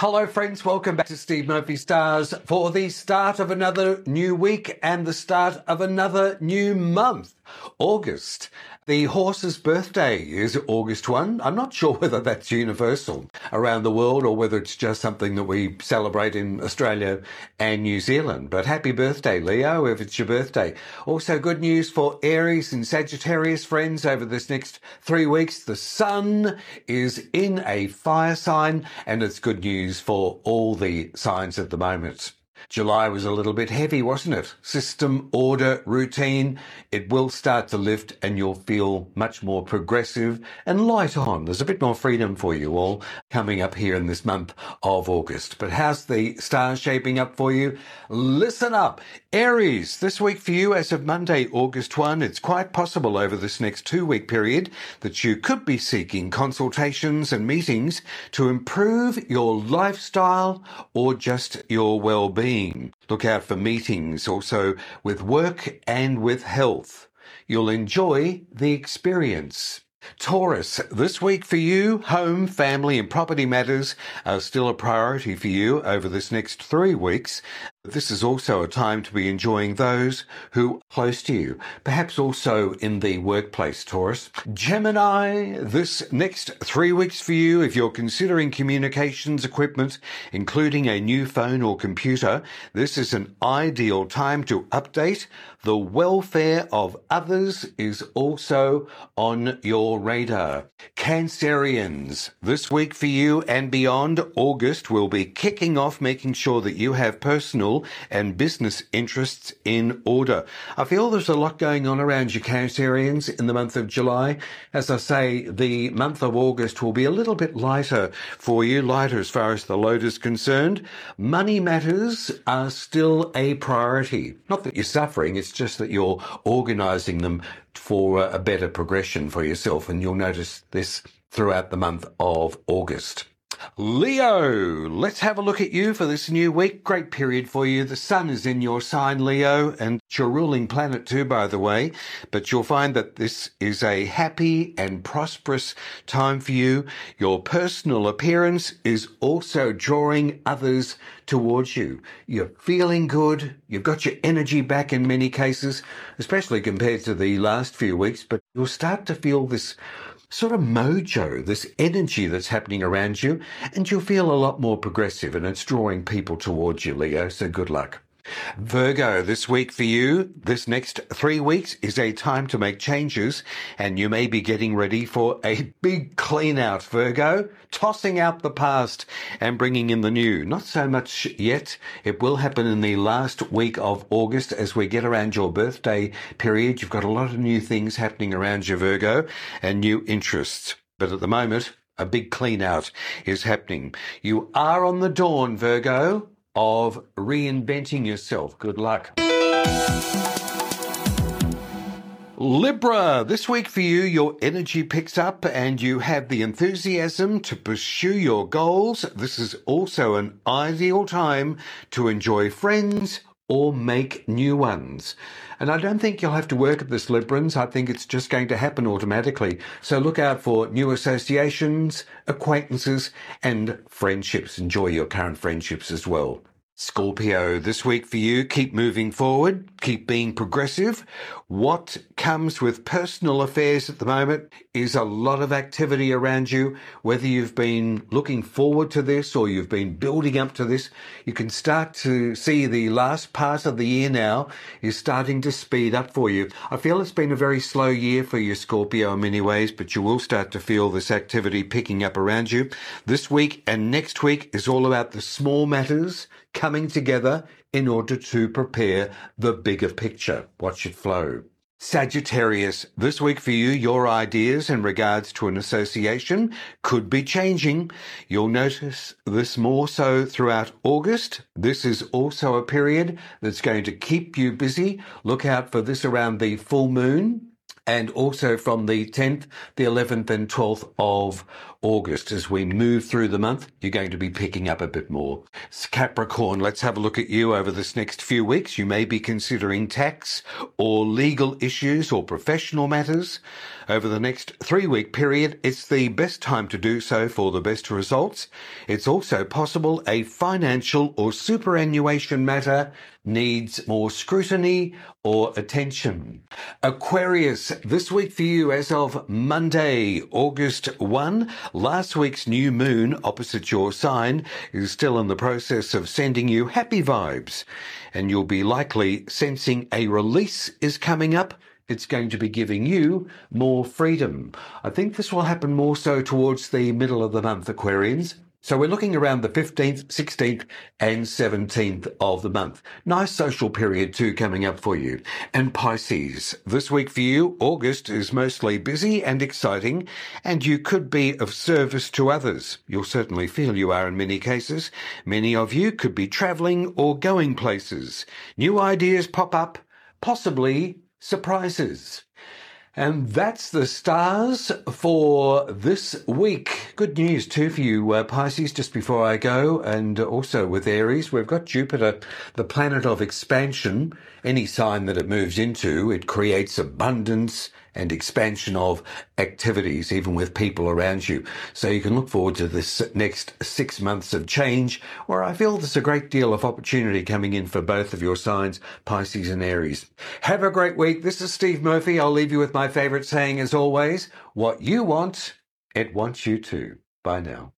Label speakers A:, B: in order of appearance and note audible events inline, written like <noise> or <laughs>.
A: Hello, friends. Welcome back to Steve Murphy Stars for the start of another new week and the start of another new month, August. The horse's birthday is August 1. I'm not sure whether that's universal around the world or whether it's just something that we celebrate in Australia and New Zealand. But happy birthday, Leo, if it's your birthday. Also, good news for Aries and Sagittarius friends over this next three weeks. The sun is in a fire sign, and it's good news for all the signs at the moment. July was a little bit heavy, wasn't it? System, order, routine. It will start to lift and you'll feel much more progressive and light on. There's a bit more freedom for you all coming up here in this month of August. But how's the stars shaping up for you? Listen up. Aries, this week for you as of Monday, August 1, it's quite possible over this next two week period that you could be seeking consultations and meetings to improve your lifestyle or just your well-being being. Look out for meetings also with work and with health. You'll enjoy the experience. Taurus, this week for you, home, family, and property matters are still a priority for you over this next three weeks. This is also a time to be enjoying those who are close to you, perhaps also in the workplace, Taurus. Gemini, this next three weeks for you, if you're considering communications equipment, including a new phone or computer, this is an ideal time to update. The welfare of others is also on your radar. Cancerians, this week for you and beyond, August will be kicking off making sure that you have personal and business interests in order. I feel there's a lot going on around Cancerians in the month of July. As I say, the month of August will be a little bit lighter for you, lighter as far as the load is concerned. Money matters are still a priority. Not that you're suffering, it's just that you're organizing them for a better progression for yourself. And you'll notice this throughout the month of August. Leo, let's have a look at you for this new week. Great period for you. The sun is in your sign, Leo, and it's your ruling planet too, by the way. But you'll find that this is a happy and prosperous time for you. Your personal appearance is also drawing others towards you. You're feeling good. You've got your energy back in many cases, especially compared to the last few weeks, but you'll start to feel this sort of mojo, this energy that's happening around you, and you'll feel a lot more progressive and it's drawing people towards you, Leo. So good luck. Virgo, this week for you, this next three weeks is a time to make changes and you may be getting ready for a <laughs> big clean out, Virgo, tossing out the past and bringing in the new. Not so much yet. It will happen in the last week of August as we get around your birthday period. You've got a lot of new things happening around your Virgo and new interests. But at the moment, a big clean out is happening. You are on the dawn, Virgo of reinventing yourself. Good luck. Libra, this week for you, your energy picks up and you have the enthusiasm to pursue your goals. This is also an ideal time to enjoy friends or make new ones. And I don't think you'll have to work at this, Librans. I think it's just going to happen automatically. So look out for new associations, acquaintances, and friendships. Enjoy your current friendships as well. Scorpio, this week for you, keep moving forward, keep being progressive. What comes with personal affairs at the moment is a lot of activity around you. Whether you've been looking forward to this or you've been building up to this, you can start to see the last part of the year now is starting to speed up for you. I feel it's been a very slow year for you, Scorpio, in many ways, but you will start to feel this activity picking up around you. This week and next week is all about the small matters coming together in order to prepare the bigger picture. Watch it flow. Sagittarius, this week for you, your ideas in regards to an association could be changing. You'll notice this more so throughout August. This is also a period that's going to keep you busy. Look out for this around the full moon and also from the 10th, the 11th and 12th of August. As we move through the month, you're going to be picking up a bit more. Capricorn, let's have a look at you over this next few weeks. You may be considering tax or legal issues or professional matters. Over the next three week period, it's the best time to do so for the best results. It's also possible a financial or superannuation matter needs more scrutiny or attention. Aquarius, this week for you as of Monday, August 1, last week's new moon opposite your sign is still in the process of sending you happy vibes, and you'll be likely sensing a release is coming up it's going to be giving you more freedom. I think this will happen more so towards the middle of the month, Aquarians. So we're looking around the 15th, 16th and 17th of the month. Nice social period too coming up for you. And Pisces, this week for you, August is mostly busy and exciting and you could be of service to others. You'll certainly feel you are in many cases. Many of you could be traveling or going places. New ideas pop up, possibly surprises. And that's the stars for this week. Good news too for you, uh, Pisces, just before I go. And also with Aries, we've got Jupiter, the planet of expansion. Any sign that it moves into, it creates abundance and expansion of activities, even with people around you. So you can look forward to this next six months of change, where I feel there's a great deal of opportunity coming in for both of your signs, Pisces and Aries. Have a great week. This is Steve Murphy. I'll leave you with my favorite saying as always, what you want, it wants you to. Bye now.